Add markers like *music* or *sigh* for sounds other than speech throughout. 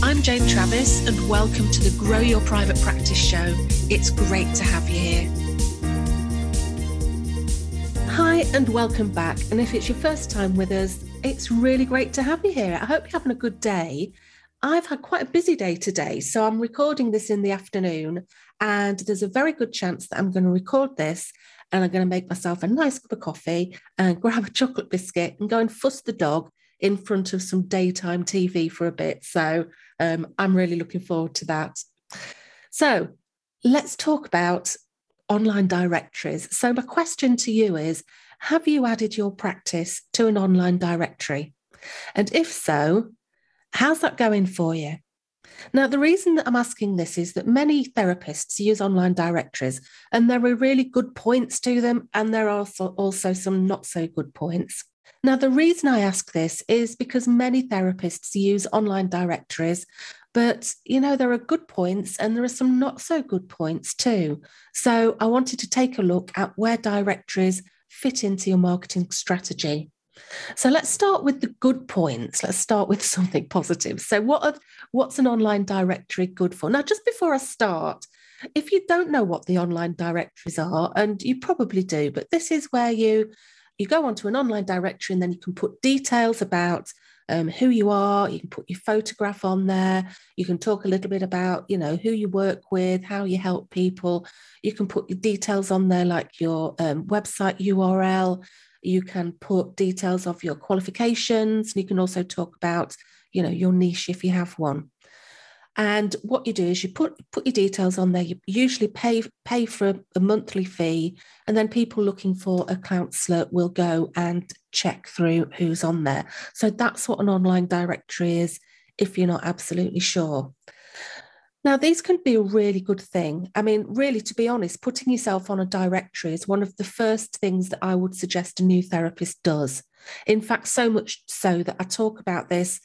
I'm Jane Travis, and welcome to the Grow Your Private Practice Show. It's great to have you here. Hi, and welcome back. And if it's your first time with us, it's really great to have you here. I hope you're having a good day. I've had quite a busy day today, so I'm recording this in the afternoon, and there's a very good chance that I'm going to record this and I'm going to make myself a nice cup of coffee and *laughs* grab a chocolate biscuit and go and fuss the dog in front of some daytime TV for a bit. So um, I'm really looking forward to that. So let's talk about online directories. So, my question to you is Have you added your practice to an online directory? And if so, how's that going for you? Now, the reason that I'm asking this is that many therapists use online directories, and there are really good points to them, and there are also, also some not so good points. Now, the reason I ask this is because many therapists use online directories, but you know, there are good points and there are some not so good points too. So I wanted to take a look at where directories fit into your marketing strategy. So let's start with the good points. Let's start with *laughs* something positive. So what are, what's an online directory good for? Now, just before I start, if you don't know what the online directories are, and you probably do, but this is where you you go onto an online directory and then you can put details about um, who you are. You can put your photograph on there. You can talk a little bit about, you know, who you work with, how you help people. You can put your details on there, like your um, website URL. You can put details of your qualifications. and You can also talk about, you know, your niche if you have one. And what you do is you put put your details on there. You usually pay pay for a, a monthly fee, and then people looking for a counsellor will go and check through who's on there. So that's what an online directory is. If you're not absolutely sure. Now, these can be a really good thing. I mean, really, to be honest, putting yourself on a directory is one of the first things that I would suggest a new therapist does. In fact, so much so that I talk about this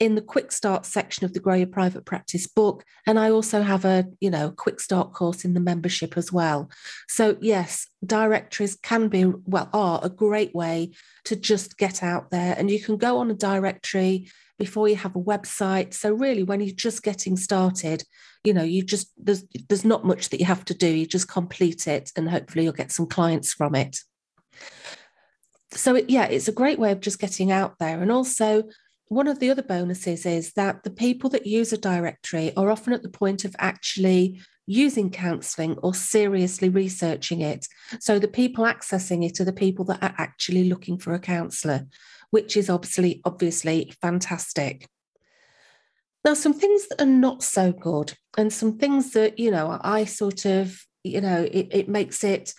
in the quick start section of the grow your private practice book and i also have a you know quick start course in the membership as well. So yes directories can be well are a great way to just get out there and you can go on a directory before you have a website. So really when you're just getting started you know you just there's there's not much that you have to do. You just complete it and hopefully you'll get some clients from it. So it, yeah it's a great way of just getting out there. And also one of the other bonuses is that the people that use a directory are often at the point of actually using counselling or seriously researching it. So the people accessing it are the people that are actually looking for a counsellor, which is obviously obviously fantastic. Now, some things that are not so good, and some things that you know I sort of you know it, it makes it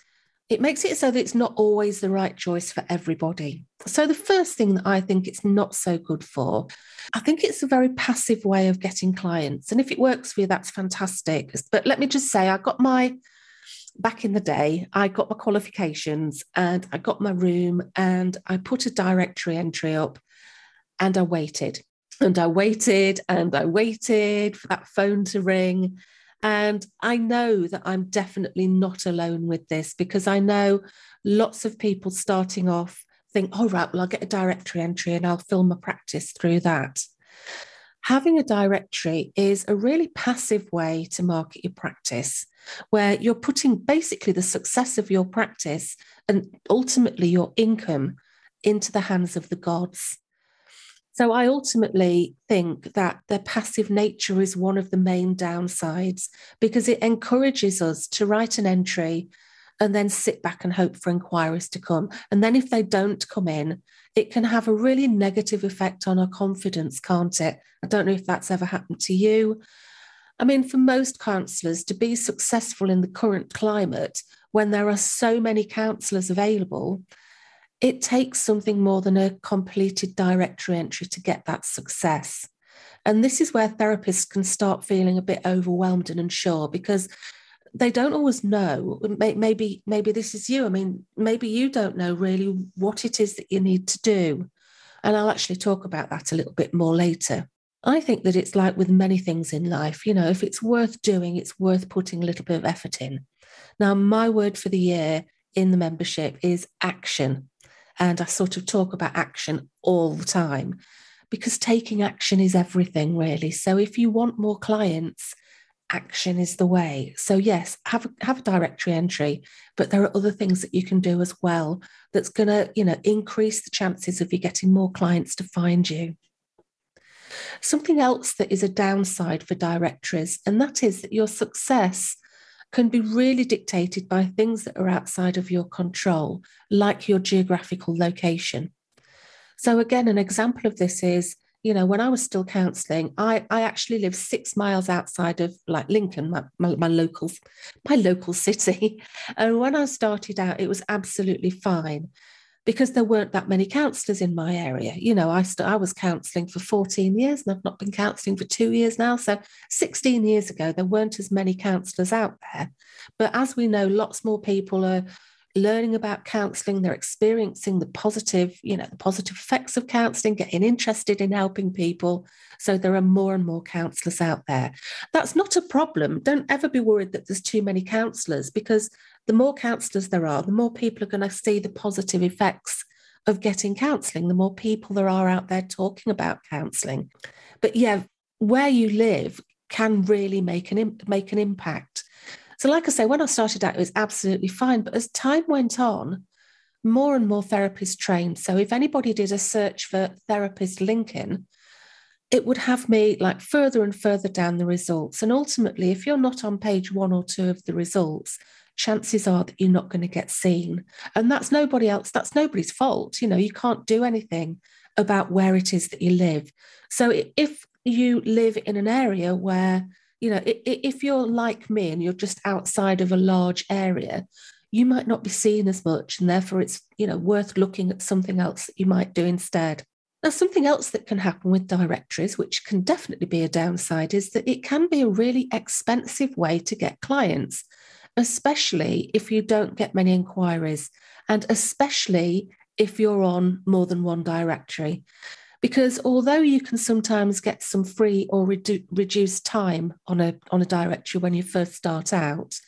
it makes it so that it's not always the right choice for everybody. So, the first thing that I think it's not so good for, I think it's a very passive way of getting clients. And if it works for you, that's fantastic. But let me just say, I got my, back in the day, I got my qualifications and I got my room and I put a directory entry up and I waited. And I waited and I waited for that phone to ring. And I know that I'm definitely not alone with this because I know lots of people starting off think, oh, right, well, I'll get a directory entry and I'll fill my practice through that. Having a directory is a really passive way to market your practice, where you're putting basically the success of your practice and ultimately your income into the hands of the gods. So I ultimately think that the passive nature is one of the main downsides because it encourages us to write an entry and then sit back and hope for inquiries to come. And then if they don't come in, it can have a really negative effect on our confidence, can't it? I don't know if that's ever happened to you. I mean, for most counsellors to be successful in the current climate, when there are so many counsellors available, it takes something more than a completed directory entry to get that success. And this is where therapists can start feeling a bit overwhelmed and unsure because they don't always know. Maybe, maybe this is you. I mean, maybe you don't know really what it is that you need to do. And I'll actually talk about that a little bit more later. I think that it's like with many things in life, you know, if it's worth doing, it's worth putting a little bit of effort in. Now, my word for the year in the membership is action. And I sort of talk about action all the time because taking action is everything, really. So if you want more clients, action is the way. So yes, have a, have a directory entry, but there are other things that you can do as well that's going to, you know, increase the chances of you getting more clients to find you. Something else that is a downside for directories, and that is that your success can be really dictated by things that are outside of your control, like your geographical location. So, again, an example of this is, you know, when I was still counselling, I, I actually lived six miles outside of like Lincoln, my, my, my local, *laughs* my local city. *laughs* And when I started out, it was absolutely fine because there weren't that many counsellors in my area. You know, I, st- I was counselling for 14 years and I've not been counselling for two years now. So 16 years ago, there weren't as many counsellors out there. But as we know, lots more people are learning about counselling, they're experiencing the positive, you know, the positive effects of counselling, getting interested in helping people. So there are more and more counsellors out there. That's not a problem. Don't ever be worried that there's too many counsellors because the more counsellors there are, the more people are going to see the positive effects of getting counselling, the more people there are out there talking about counselling. But yeah, where you live can really make an make an impact. So, like I say, when I started out, it was absolutely fine. But as time went on, more and more therapists trained. So, if anybody did a search for therapist Lincoln, it would have me like further and further down the results. And ultimately, if you're not on page one or two of the results, chances are that you're not going to get seen. And that's nobody else, that's nobody's fault. You know, you can't do anything about where it is that you live. So if you live in an area where you know, if you're like me and you're just outside of a large area, you might not be seen as much, and therefore it's you know worth looking at something else that you might do instead. Now, something else that can happen with directories, which can definitely be a downside, is that it can be a really expensive way to get clients, especially if you don't get many inquiries, and especially if you're on more than one directory. Because although you can sometimes get some free or redu- reduced time on a, on a directory when you first start out,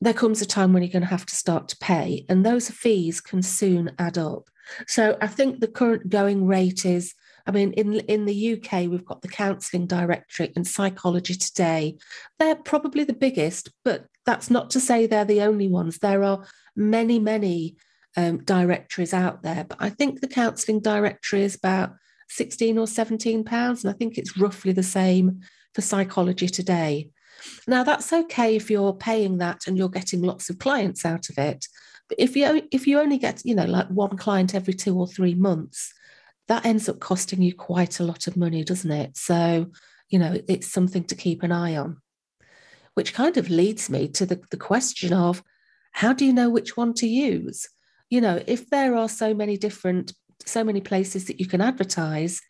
there comes a time when you're going to have to start to pay, and those fees can soon add up. So I think the current going rate is I mean, in, in the UK, we've got the Counselling Directory and Psychology Today. They're probably the biggest, but that's not to say they're the only ones. There are many, many um, directories out there. But I think the counselling directory is about 16 or 17 pounds. And I think it's roughly the same for psychology today. Now, that's okay if you're paying that and you're getting lots of clients out of it. But if you, if you only get, you know, like one client every two or three months, that ends up costing you quite a lot of money, doesn't it? So, you know, it's something to keep an eye on. Which kind of leads me to the, the question of how do you know which one to use? you know, if there are so many different, so many places that you can advertise,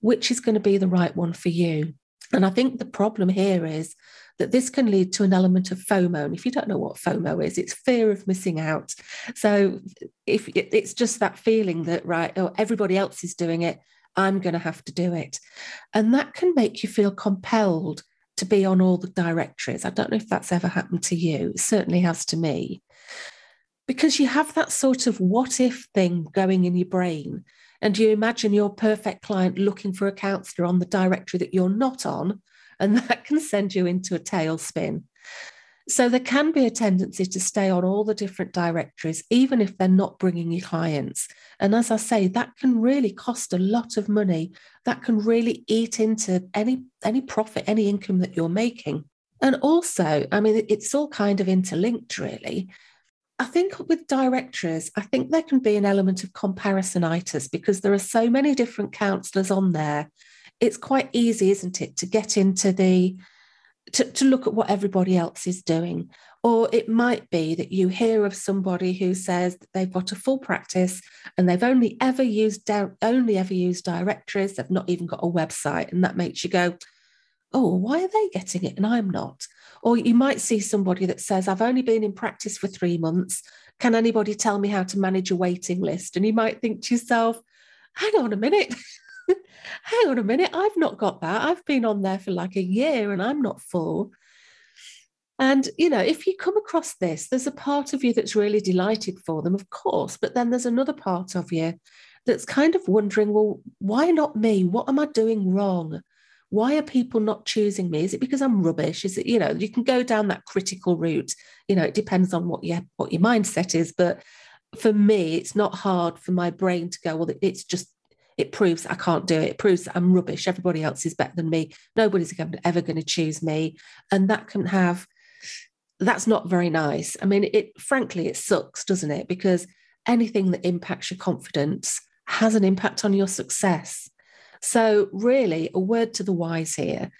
which is going to be the right one for you? And I think the problem here is that this can lead to an element of FOMO. And if you don't know what FOMO is, it's fear of missing out. So if it's just that feeling that, right, oh, everybody else is doing it, I'm going to have to do it. And that can make you feel compelled to be on all the directories. I don't know if that's ever happened to you. It certainly has to me because you have that sort of what if thing going in your brain. And you imagine your perfect client looking for a counselor on the directory that you're not on, and *laughs* that can send you into a tailspin. So there can be a tendency to stay on all the different directories, even if they're not bringing you clients. And as I say, that can really cost a lot of money. That can really eat into any any profit, any income that you're making. And also, I mean, it's all kind of interlinked, really. I think with directories, I think there can be an element of comparisonitis because there are so many different counsellors on there. It's quite easy, isn't it, to get into the to, to look at what everybody else is doing. Or it might be that you hear of somebody who says they've got a full practice and they've only ever used only ever used directories, they've not even got a website, and that makes you go, oh, why are they getting it and I'm not? Or you might see somebody that says, I've only been in practice for three months. Can anybody tell me how to manage a waiting list? And you might think to yourself, hang on a minute. *laughs* hang on a minute. I've not got that. I've been on there for like a year and I'm not full. And, you know, if you come across this, there's a part of you that's really delighted for them, of course, but then there's another part of you that's kind of wondering, well, why not me? What am I doing wrong? why are people not choosing me is it because i'm rubbish is it you know you can go down that critical route you know it depends on what your what your mindset is but for me it's not hard for my brain to go well it's just it proves i can't do it. It proves i'm rubbish. Everybody else is better than me. Nobody's ever going to choose me. And that can have that's not very nice. I mean it frankly it sucks doesn't it? Because anything that impacts your confidence has an impact on your success. So, really, a word to the wise here.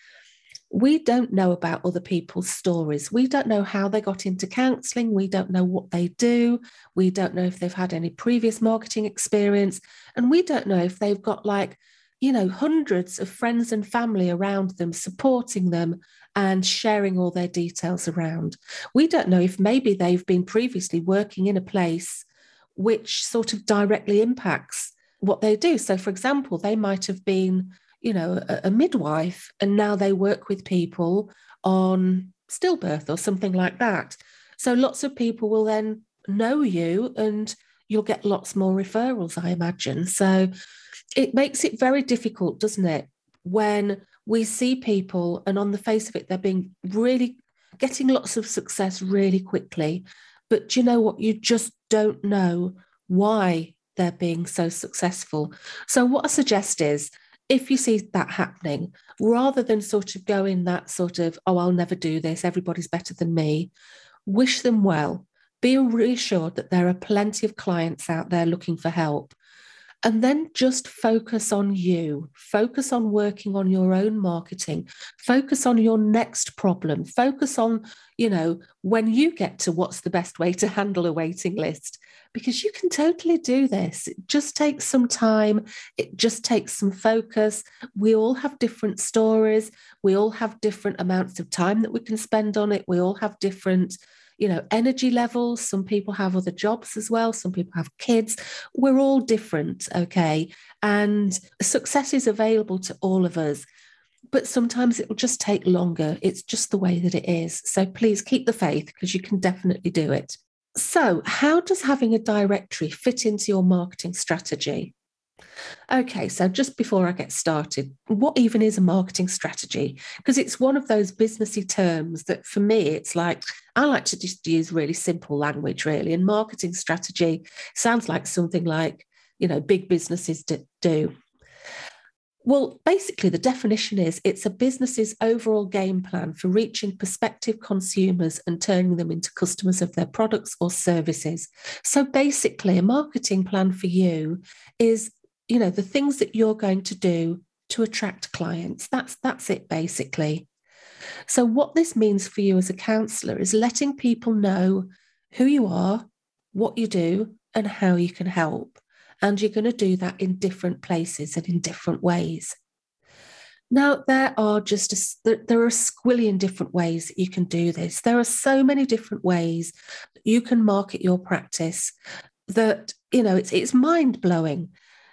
We don't know about other people's stories. We don't know how they got into counseling. We don't know what they do. We don't know if they've had any previous marketing experience. And we don't know if they've got like, you know, hundreds of friends and family around them supporting them and sharing all their details around. We don't know if maybe they've been previously working in a place which sort of directly impacts what they do. So, for example, they might have been, you know, a, a midwife and now they work with people on stillbirth or something like that. So, lots of people will then know you and you'll get lots more referrals, I imagine. So, it makes it very difficult, doesn't it? When we see people and on the face of it, they're being really getting lots of success really quickly. But you know what? You just don't know why they're being so successful. So, what I suggest is if you see that happening, rather than sort of go in that sort of, oh, I'll never do this, everybody's better than me, wish them well. Be reassured that there are plenty of clients out there looking for help. And then just focus on you, focus on working on your own marketing, focus on your next problem, focus on, you know, when you get to what's the best way to handle a waiting list, because you can totally do this. It just takes some time, it just takes some focus. We all have different stories, we all have different amounts of time that we can spend on it, we all have different you know energy levels. Some people have other jobs as well. Some people have kids. We're all different okay? And success is available to all of us but sometimes it will just take longer. It's just the way that it is. So please keep the faith because you can definitely do it so how does having a directory fit into your marketing strategy Okay, so just before I get started, what even is a marketing strategy? Because it's one of those businessy terms that for me, it's like I like to just use really simple language, really. And marketing strategy sounds like something like, you know, big businesses do. Well, basically, the definition is it's a business's overall game plan for reaching prospective consumers and turning them into customers of their products or services. So, basically, a marketing plan for you is you know the things that you're going to do to attract clients. That's that's it basically. So what this means for you as a counselor is letting people know who you are what you do and how you can help and you're going to do that in different places and in different ways. Now there are just a, there are a squillion different ways that you can do this. There are so many different ways you can market your practice that you know it's it's mind blowing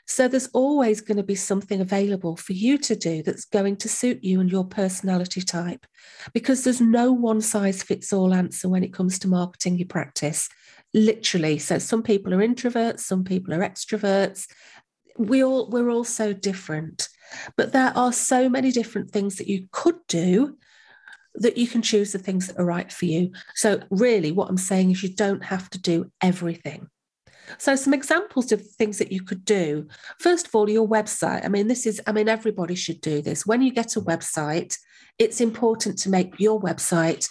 so there's always going to be something available for you to do that's going to suit you and your personality type because there's no one size fits all answer when it comes to marketing your practice. Literally. So some people are introverts, some people are extroverts. We all we're all so different. But there are so many different things that you could do that you can choose the things that are right for you. So really what I'm saying is you don't have to do everything. So, some examples of things that you could do. First of all, your website. I mean, this is, I mean, everybody should do this. When you get a website, it's important to make your website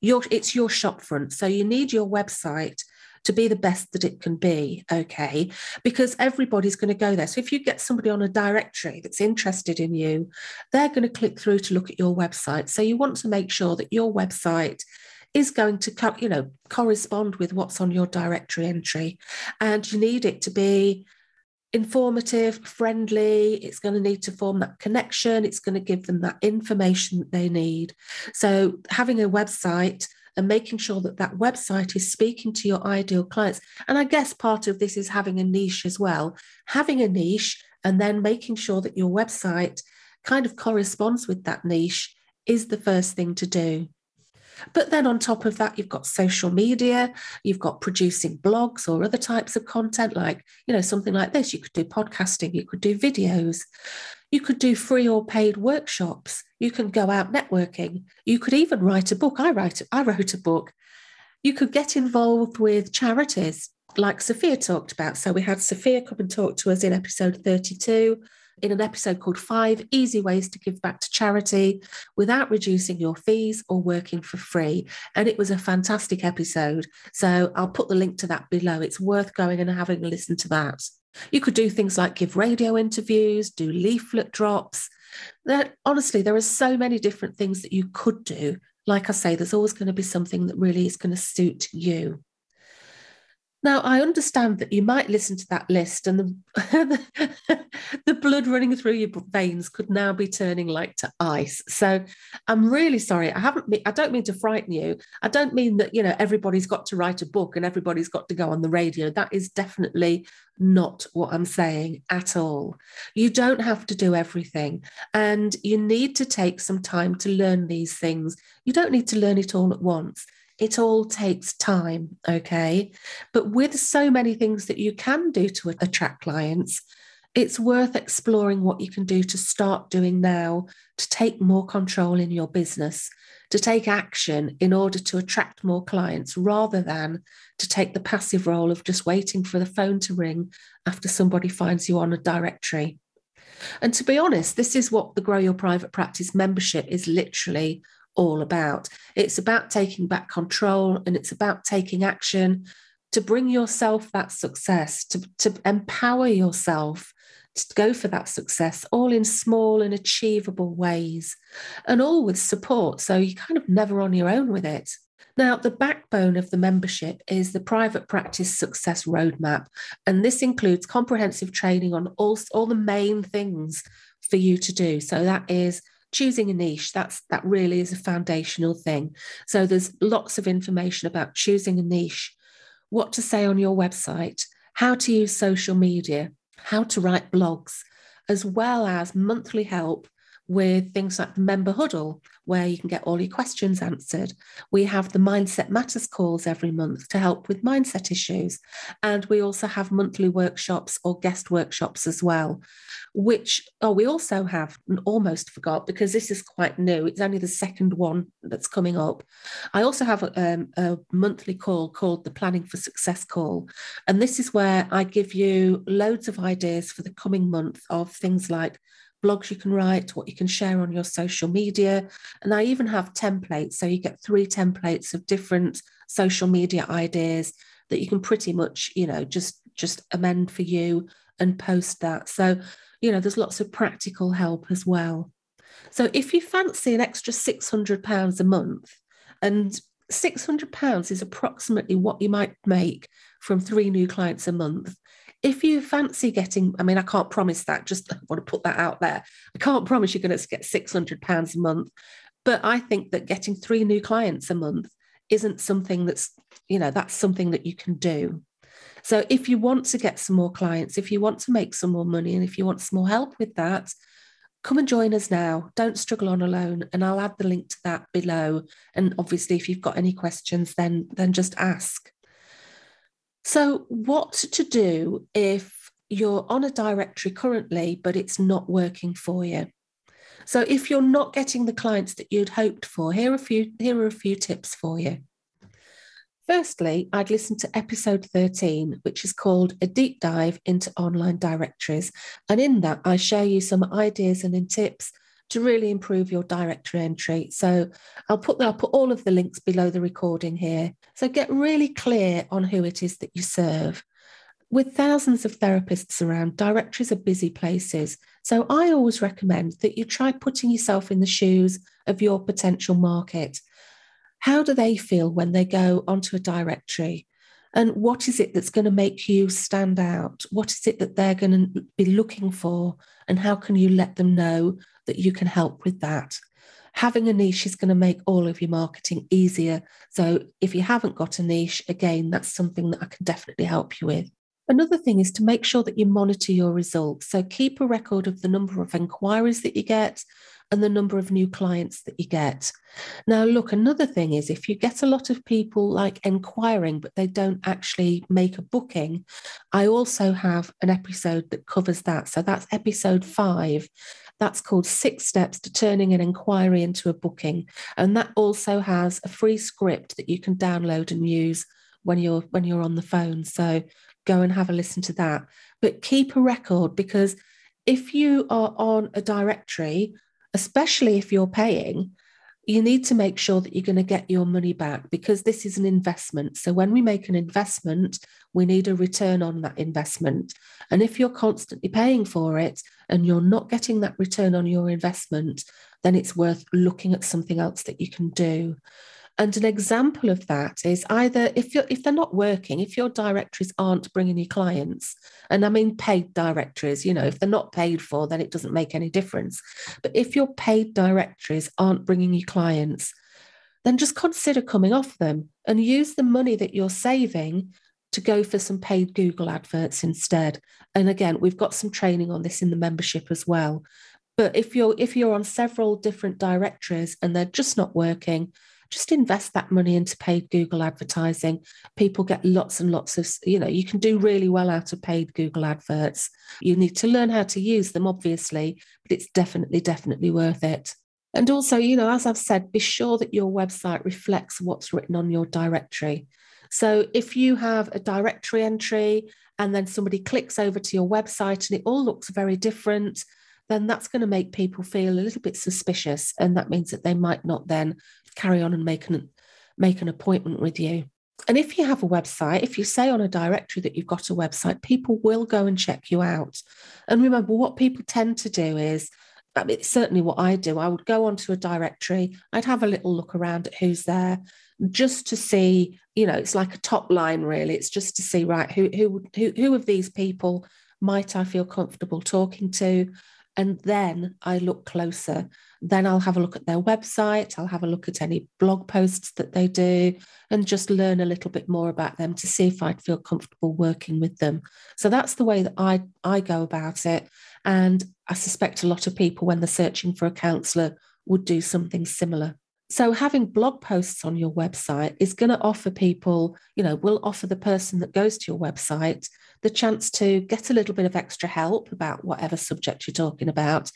your it's your shop front. So you need your website to be the best that it can be, okay? Because everybody's going to go there. So if you get somebody on a directory that's interested in you, they're going to click through to look at your website. So you want to make sure that your website is going to you know correspond with what's on your directory entry and you need it to be informative friendly it's going to need to form that connection it's going to give them that information that they need so having a website and making sure that that website is speaking to your ideal clients. And i guess part of this is having a niche as well. Having a niche and then making sure that your website kind of corresponds with that niche is the first thing to do. But then on top of that, you've got social media, you've got producing blogs or other types of content, like, you know, something like this. You could do podcasting, you could do videos, you could do free or paid workshops, you can go out networking, you could even write a book. I write I wrote a book. You could get involved with charities like Sophia talked about. So we had Sophia come and talk to us in episode 32 in an episode called Five Easy Ways to Give Back to Charity Without Reducing Your Fees or Working for Free. And it was a fantastic episode. So I'll put the link to that below. It's worth going and having a listen to that. You could do things like give radio interviews, do leaflet drops. That honestly, there are so many different things that you could do. Like I say, there's always going to be something that really is going to suit you. Now, I understand that you might listen to that list and the, *laughs* the blood running through your veins could now be turning like to ice. So I'm really sorry. I haven't, I don't mean to frighten you. I don't mean that, you know, everybody's got to write a book and everybody's got to go on the radio. That is definitely not what I'm saying at all. You don't have to do everything and you need to take some time to learn these things. You don't need to learn it all at once it all takes time, okay? But with so many things that you can do to attract clients, it's worth exploring what you can do to start doing now to take more control in your business, to take action in order to attract more clients rather than to take the passive role of just waiting for the phone to ring after somebody finds you on a directory. And to be honest, this is what the Grow Your Private Practice membership is literally all about. It's about taking back control and it's about taking action to bring yourself that success, to, to empower yourself to go for that success, all in small and achievable ways, and all with support. So you're kind of never on your own with it. Now, the backbone of the membership is the Private Practice Success Roadmap, and this includes comprehensive training on all, all the main things for you to do. So that is choosing a niche that's that really is a foundational thing. So there's lots of information about choosing a niche what to say on your website how to use social media how to write blogs as well as monthly help with things like the member huddle, where you can get all your questions answered. We have the Mindset Matters calls every month to help with mindset issues. And we also have monthly workshops or guest workshops as well, which, oh, we also have, almost forgot because this is quite new. It's only the second one that's coming up. I also have a, um, a monthly call called the Planning for Success call. And this is where I give you loads of ideas for the coming month of things like blogs you can write, what you can share on your social media. And I even have templates. So you get three templates of different social media ideas that you can pretty much, you know, just just amend for you and post that. So, you know, there's lots of practical help as well. So if you fancy an extra £600 a month, and £600 is approximately what you might make from three new clients a month if you fancy getting, I mean, I can't promise that, just *laughs* want to put that out there. I can't promise you're going to get £600 a month, but I think that getting three new clients a month isn't something that's, you know, that's something that you can do. So if you want to get some more clients, if you want to make some more money, and if you want some more help with that, come and join us now. Don't struggle on alone. And I'll add the link to that below. And obviously, if you've got any questions, then then just ask. So, what to do if you're on a directory currently, but it's not working for you? So, if you're not getting the clients that you'd hoped for, here are a few, here are a few tips for you. Firstly, I'd listen to episode 13, which is called A Deep Dive into Online Directories. And in that, I share you some ideas and tips to really improve your directory entry. So I'll put I'll put all of the links below the recording here. So get really clear on who it is that you serve. With thousands of therapists around, directories are busy places. So I always recommend that you try putting yourself in the shoes of your potential market. How do they feel when they go onto a directory? And what is it that's going to make you stand out? What is it that they're going to be looking for? And how can you let them know that you can help with that? Having a niche is going to make all of your marketing easier. So if you haven't got a niche, again, that's something that I can definitely help you with. Another thing is to make sure that you monitor your results. So keep a record of the number of inquiries that you get, and the number of new clients that you get. Now, look, another thing is if you get a lot of people like inquiring, but they don't actually make a booking, I also have an episode that covers that. So that's episode five. That's called Six Steps to Turning an Inquiry into a Booking. And that also has a free script that you can download and use when you're when you're on the phone. So go and have a listen to that. But keep a record because if you are on a directory especially if you're paying, you need to make sure that you're going to get your money back because this is an investment. So when we make an investment, we need a return on that investment. And if you're constantly paying for it and you're not getting that return on your investment, then it's worth looking at something else that you can do. And an example of that is either if you're if they're not working, if your directories aren't bringing you clients, and I mean paid directories, you know, if they're not paid for, then it doesn't make any difference. But if your paid directories aren't bringing you clients, then just consider coming off them and use the money that you're saving to go for some paid Google adverts instead. And again, we've got some training on this in the membership as well. But if you're if you're on several different directories and they're just not working, just invest that money into paid Google advertising. People get lots and lots of, you know, you can do really well out of paid Google adverts. You need to learn how to use them, obviously, but it's definitely, definitely worth it. And also, you know, as I've said, be sure that your website reflects what's written on your directory. So if you have a directory entry and then somebody clicks over to your website and it all looks very different, then that's going to make people feel a little bit suspicious. And that means that they might not then carry on and make an, make an appointment with you. And if you have a website, if you say on a directory that you've got a website, people will go and check you out. And remember, what people tend to do is, I mean, certainly what I do, I would go onto a directory, I'd have a little look around at who's there, just to see, you know, it's like a top line, really. It's just to see, right, who who who, who of these people might I feel comfortable talking to? And then I look closer. Then I'll have a look at their website. I'll have a look at any blog posts that they do and just learn a little bit more about them to see if I'd feel comfortable working with them. So that's the way that I, I go about it. And I suspect a lot of people, when they're searching for a counsellor, would do something similar. So having blog posts on your website is going to offer people, you know, will offer the person that goes to your website the chance to get a little bit of extra help about whatever subject you're talking about.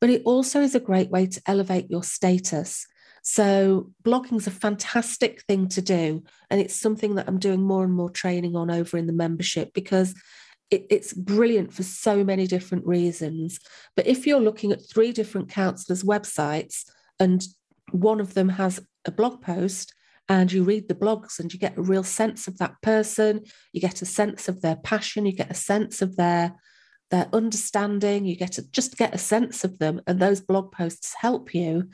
But it also is a great way to elevate your status. So, blogging is a fantastic thing to do. And it's something that I'm doing more and more training on over in the membership because it, it's brilliant for so many different reasons. But if you're looking at three different counsellors websites and one of them has a blog post and you read the blogs and you get a real sense of that person. You get a sense of their passion. You get a sense of their their understanding. You get to just get a sense of them and those blog posts help you.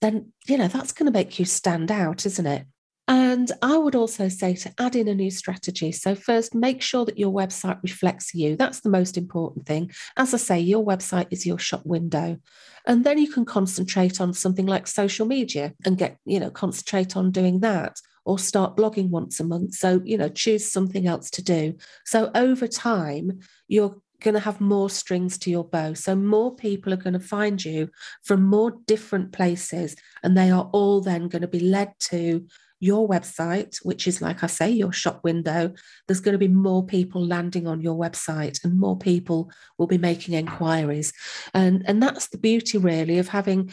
Then you know that's going to make you stand out isn't it and I would also say to add in a new strategy. So, first, make sure that your website reflects you. That's the most important thing. As I say, your website is your shop window. And then you can concentrate on something like social media and get, you know, concentrate on doing that or start blogging once a month. So, you know, choose something else to do. So, over time, you're going to have more strings to your bow. So, more people are going to find you from more different places, and they are all then going to be led to your website, which is, like I say, your shop window, there's going to be more people landing on your website and more people will be making inquiries. And, and that's the beauty, really, of having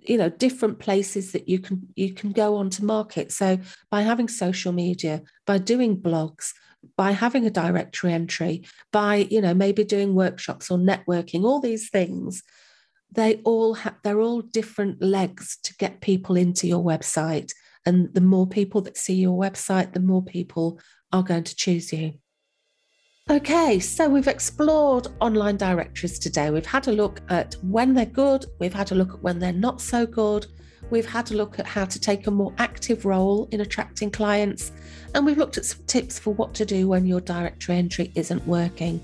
you know different places that you can you can go on to market so by having social media by doing blogs by having a directory entry by you know maybe doing workshops or networking all these things they all have they're all different legs to get people into your website and the more people that see your website the more people are going to choose you. Okay so we've explored online directories today. We've had a look at when they're good. We've had a look at when they're not so good. We've had a look at how to take a more active role in attracting clients. And we've looked at some tips for what to do when your directory entry isn't working.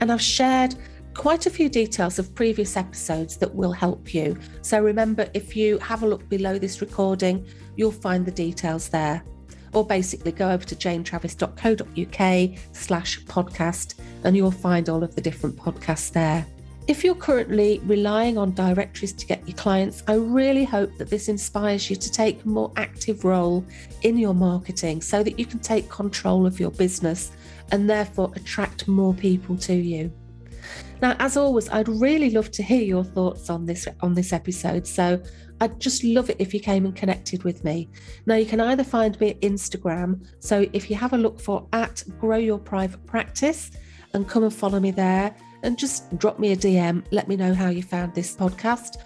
And i've shared quite a few details of previous episodes that will help you. So remember, if you have a look below this recording, you'll find the details there. Or basically go over to janetravis.co.uk slash podcast and you'll find all of the different podcasts there. If you're currently relying on directories to get your clients, I really hope that this inspires you to take a more active role in your marketing so that you can take control of your business and therefore attract more people to you. Now, as always, I'd really love to hear your thoughts on this on this episode. So I'd just love it if you came and connected with me. Now you can either find me at Instagram. So if you have a look for at grow your private practice and come and follow me there and just drop me a DM, let me know how you found this podcast.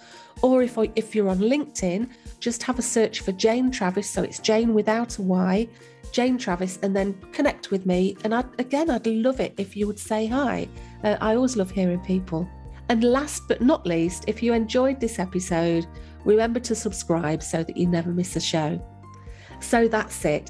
Or if, if you're on LinkedIn, just have a search for Jane Travis. So it's Jane without a Y Jane Travis, and then connect with me. And I'd, again, I'd love it if you would say hi. Uh, I always love hearing people. And last but not least, if you enjoyed this episode, remember to subscribe so that you never miss a show. So that's it.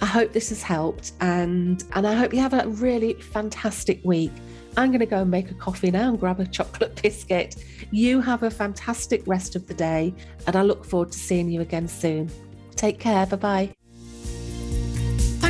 I hope this has helped and and I hope you have a really fantastic week. I'm going to go and make a coffee now and grab a chocolate *laughs* biscuit. You have a fantastic rest of the day and I look forward to seeing you again soon. Take care. Bye bye.